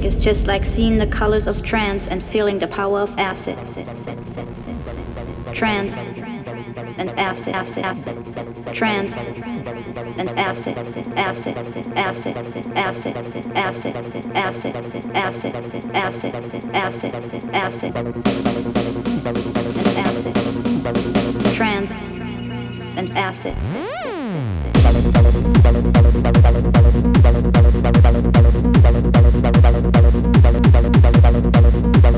music is just like seeing the colors of trance and feeling the power of acid. Trance and acid, acid, acid. Trance and acid, acid, acid, acid, acid, acid, acid, acid, acid, acid, acid, and acid. Trance and acid. Thank you.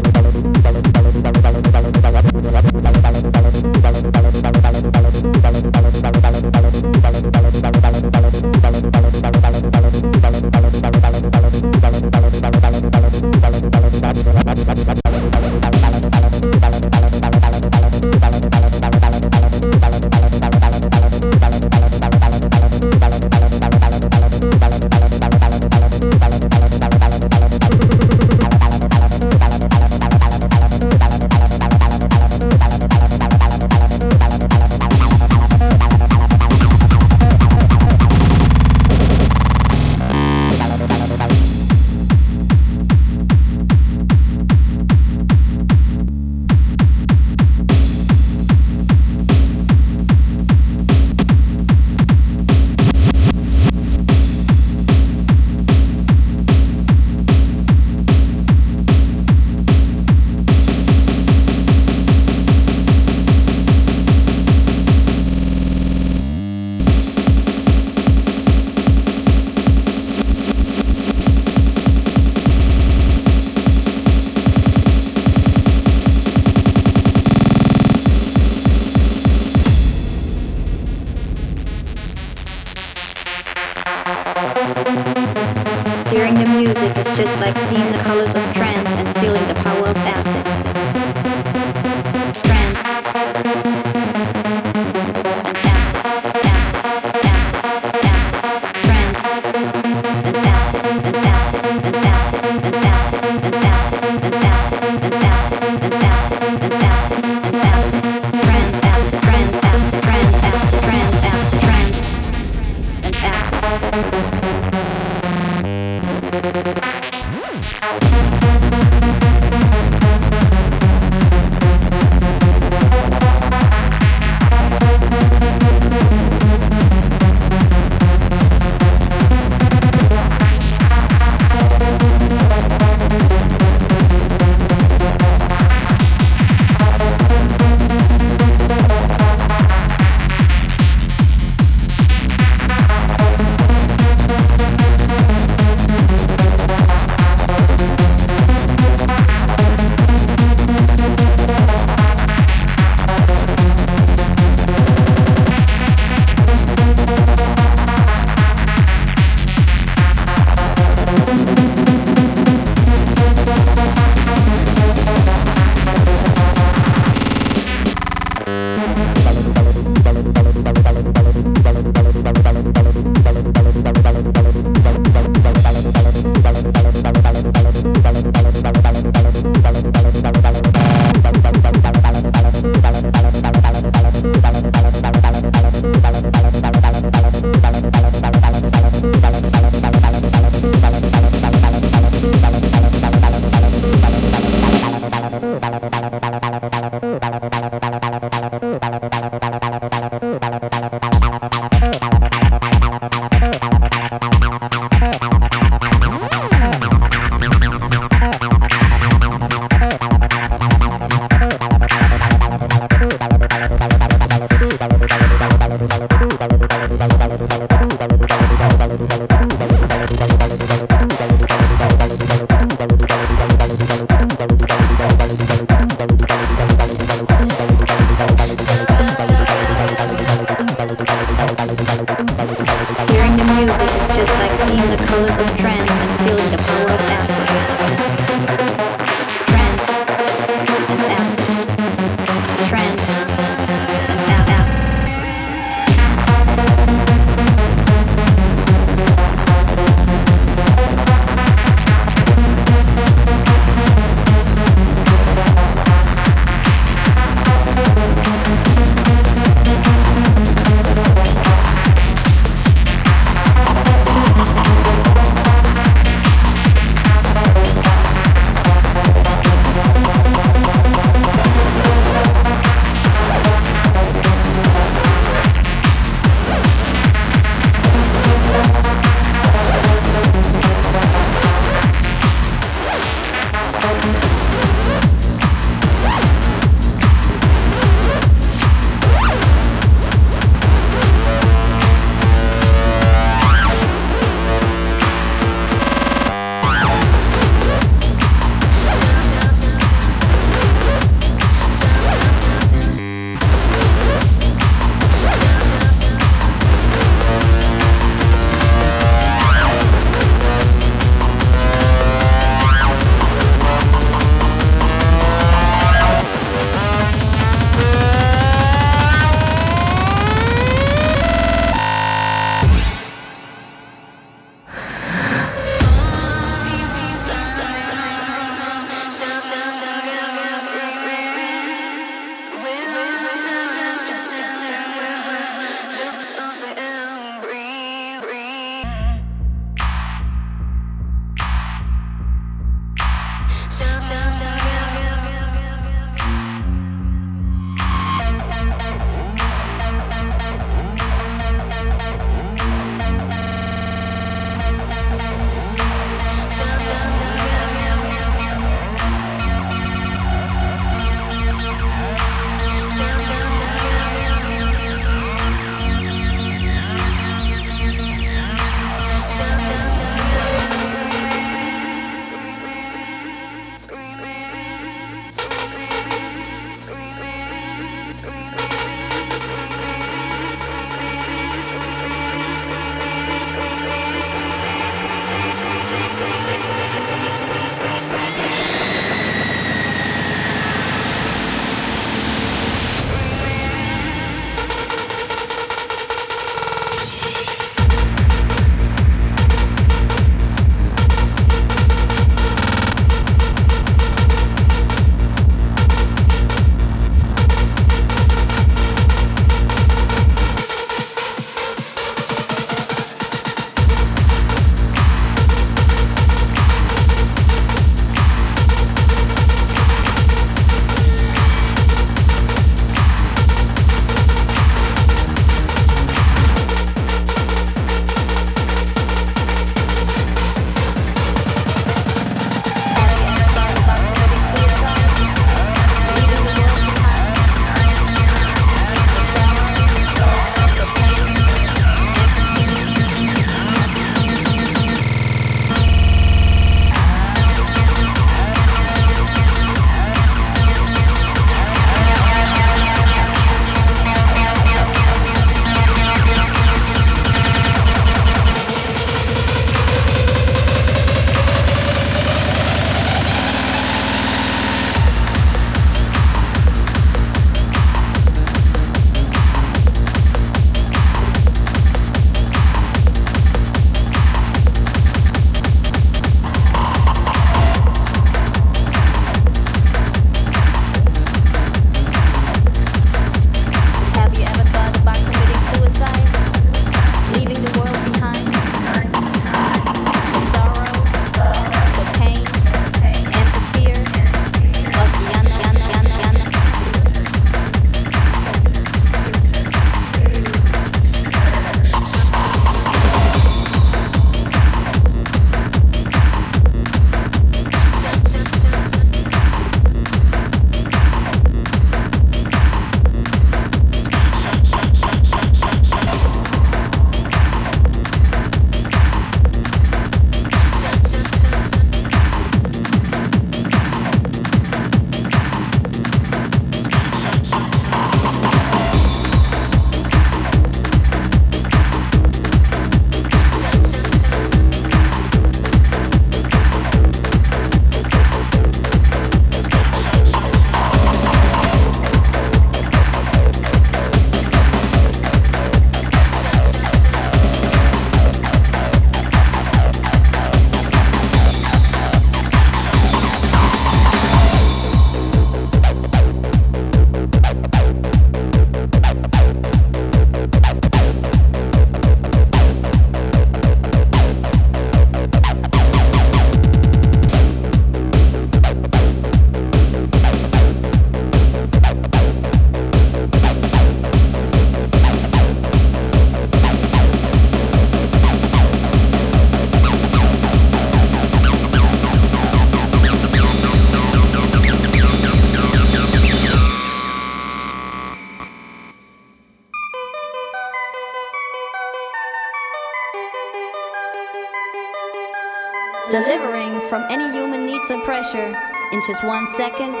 One second.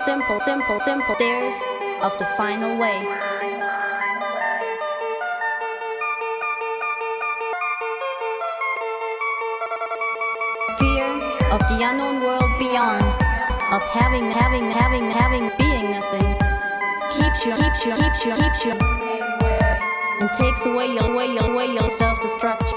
Simple, simple, simple, simple, stairs of the final way. Fear of the unknown world beyond, of having, having, having, having, being nothing, keeps you, keeps you, keeps you, keeps you, and takes away your, away your, away your self-destruct,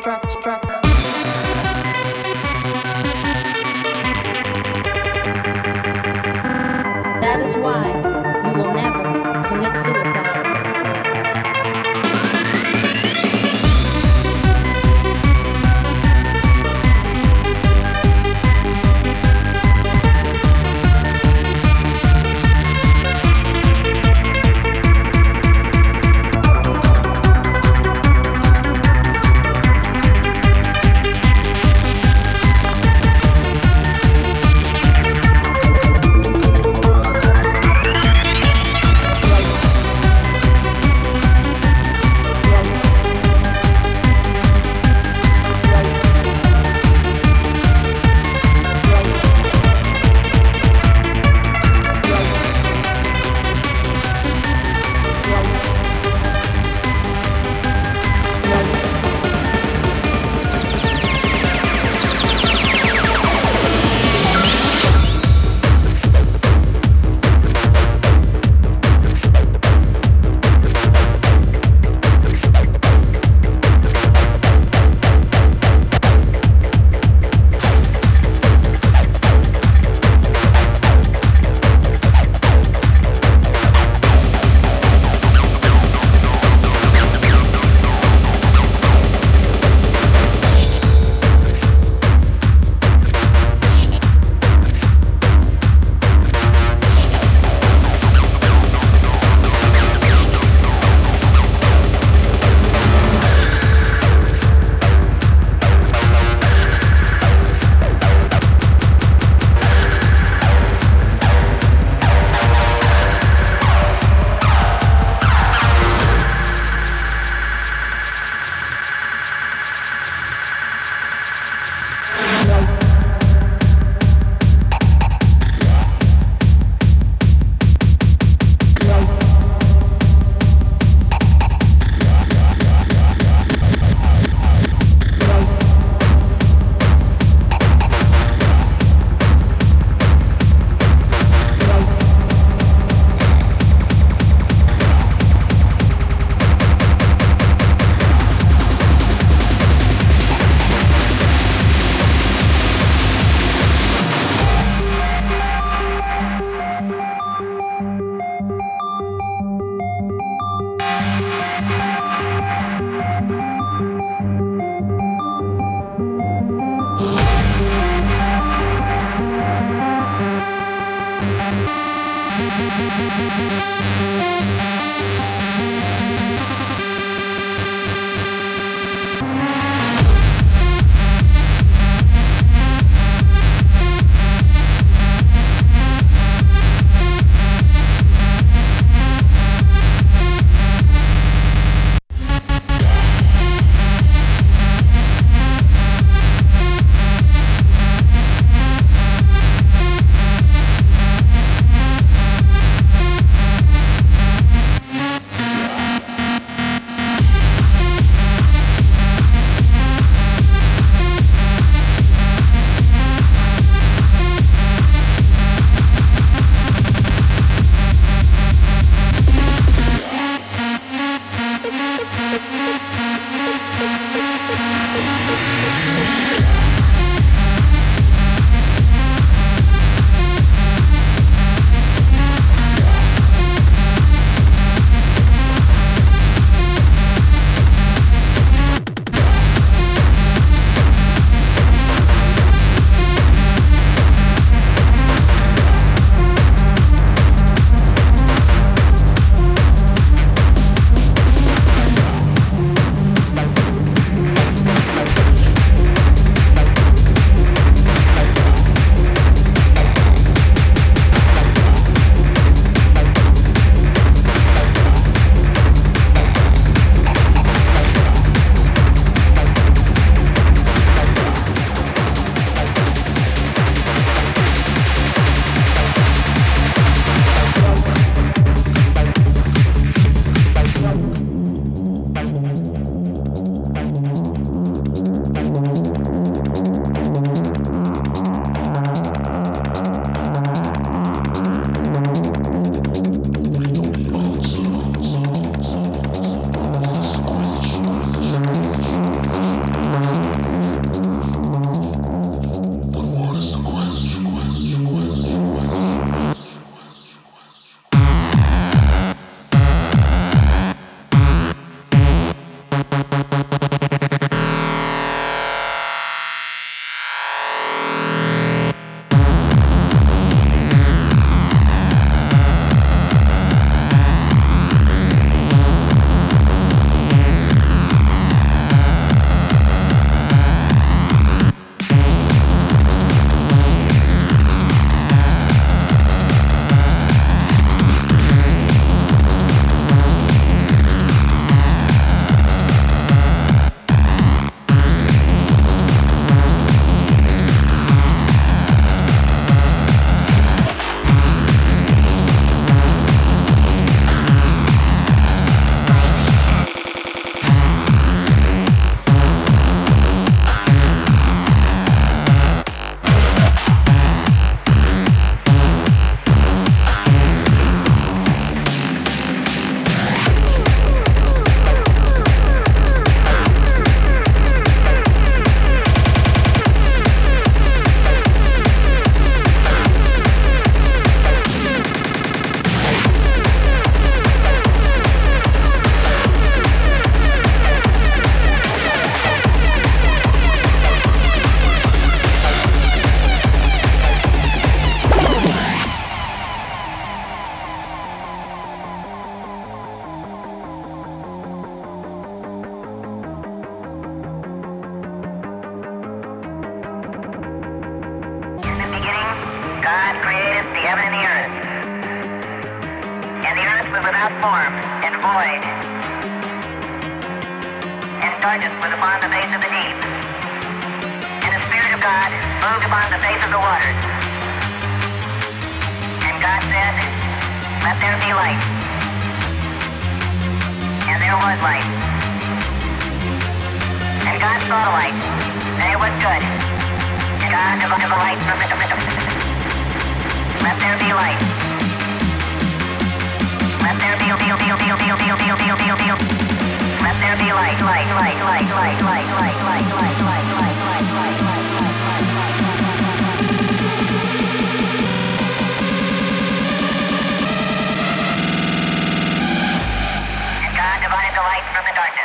from the darkness.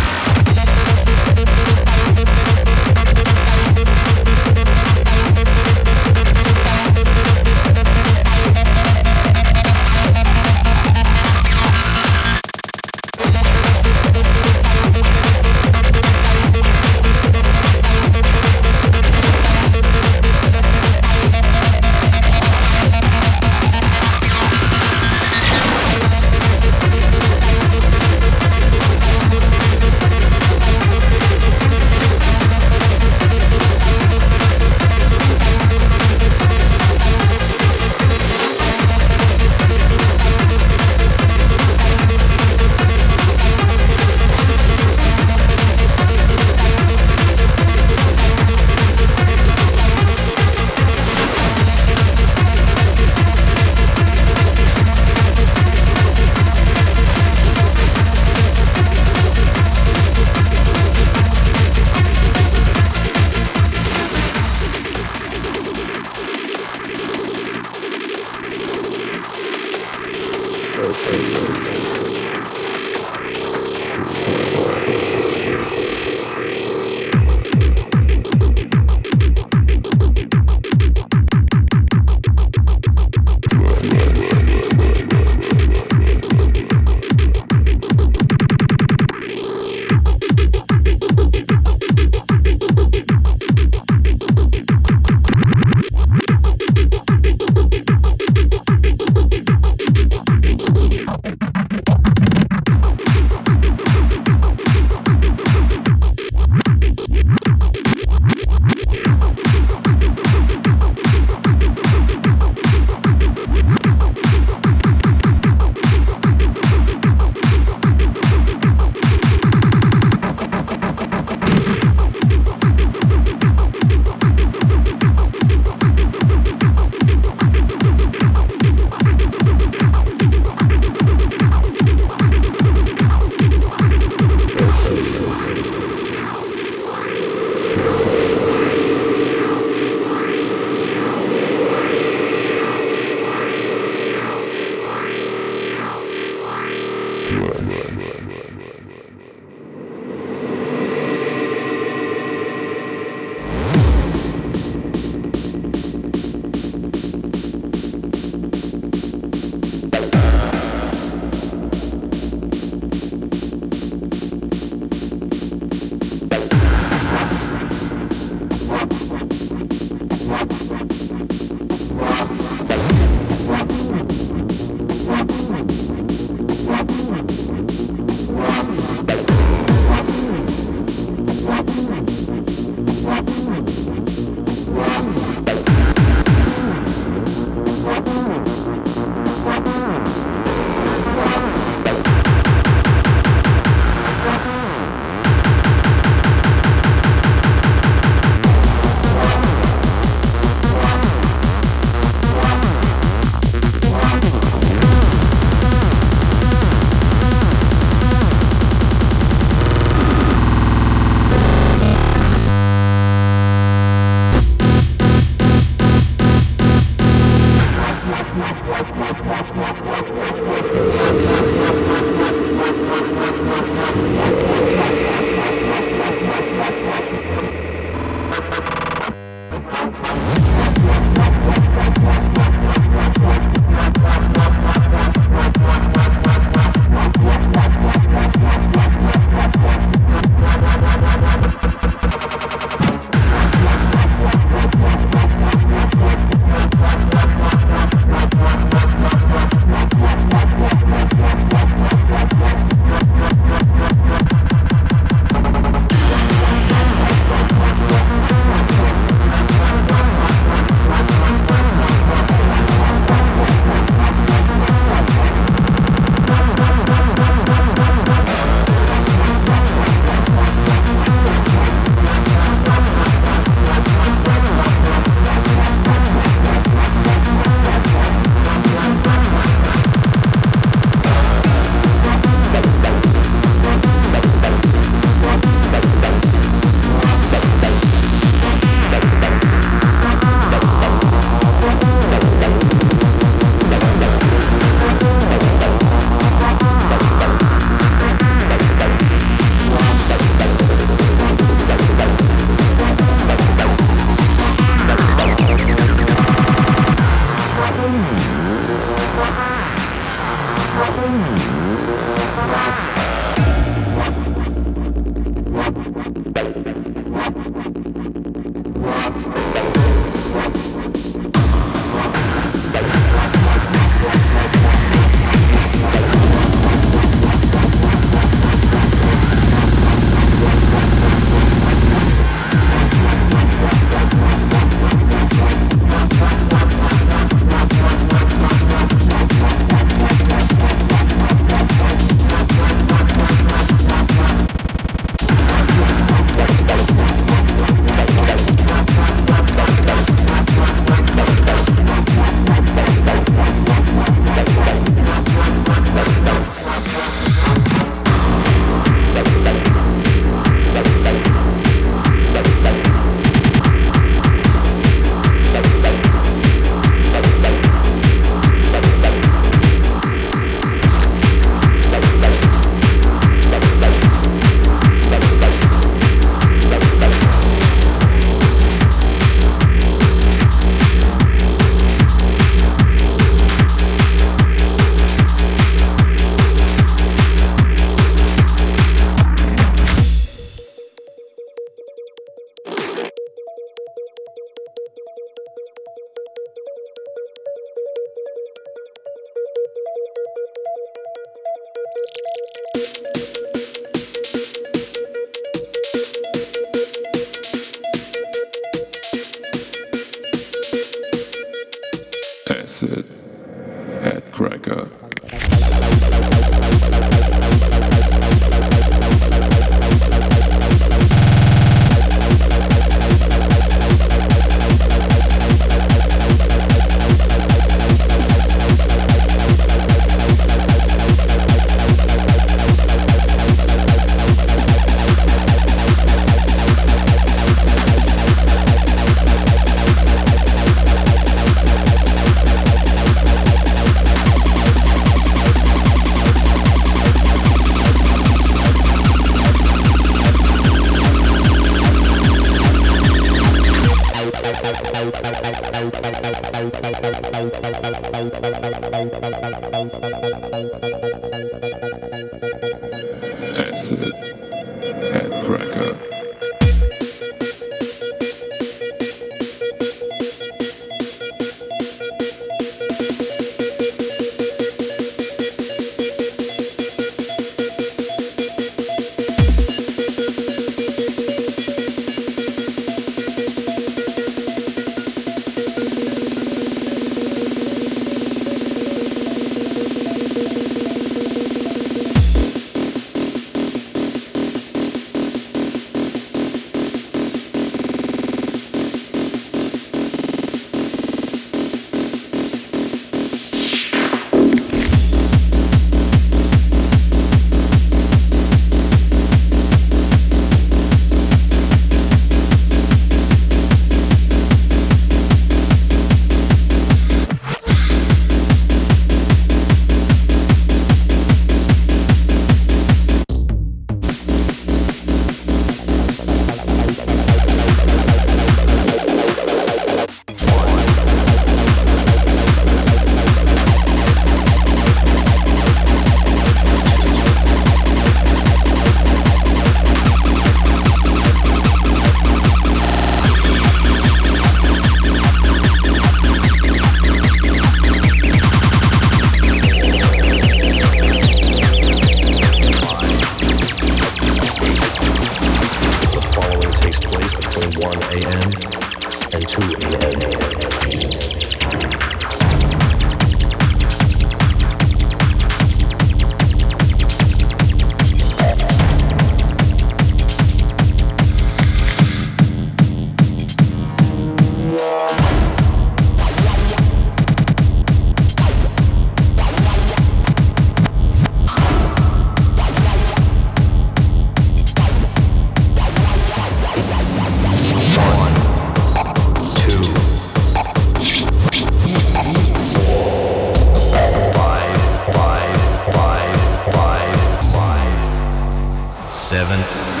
seven.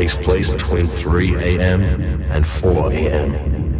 takes place between 3 a.m. and 4 a.m.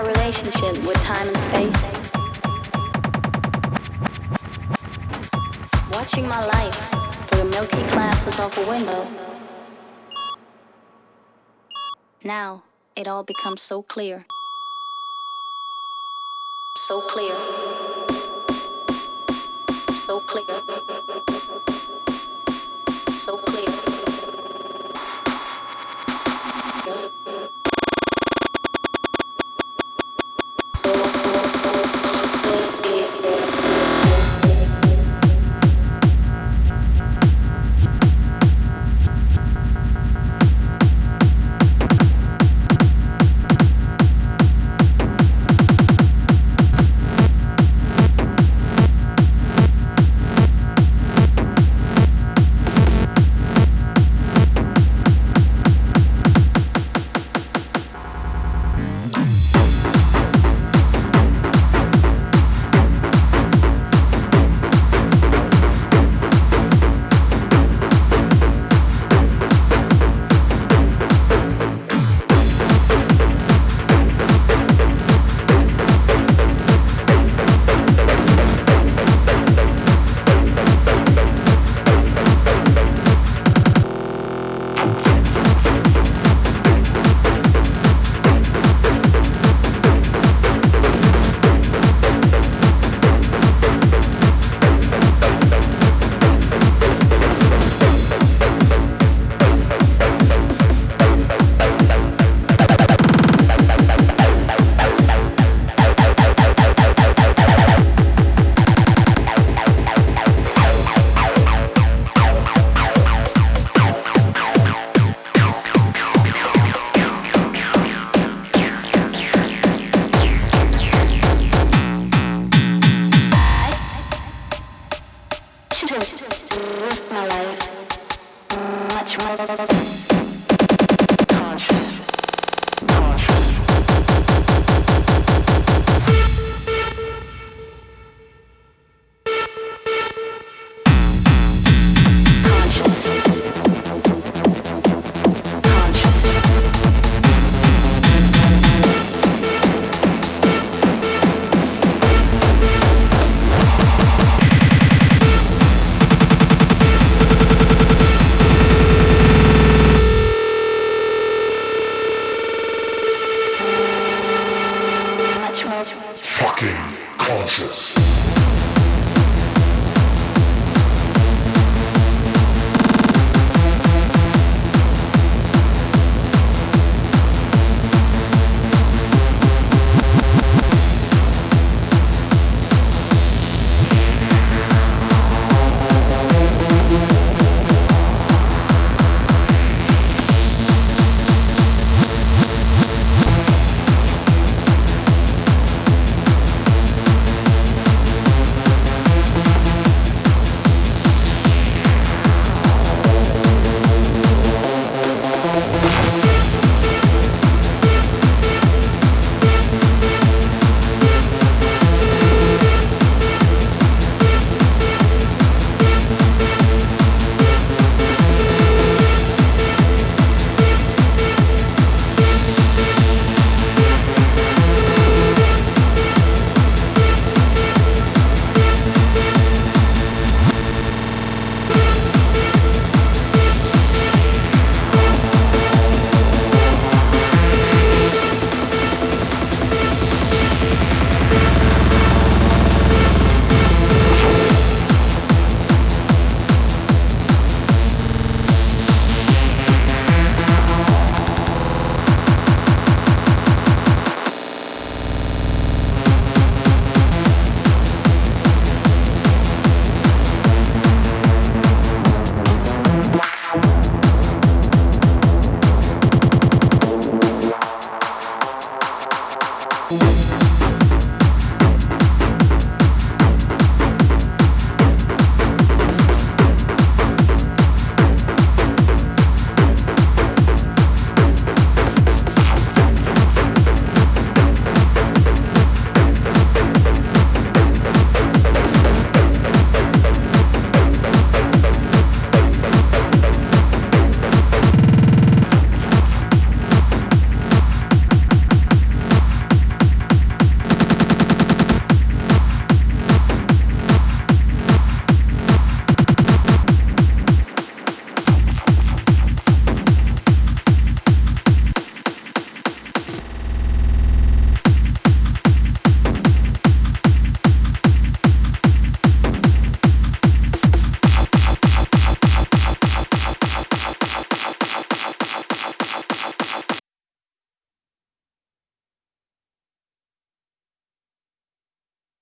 our relationship with time and space. Watching my life through the milky glasses of a window. Now it all becomes so clear. So clear. So clear.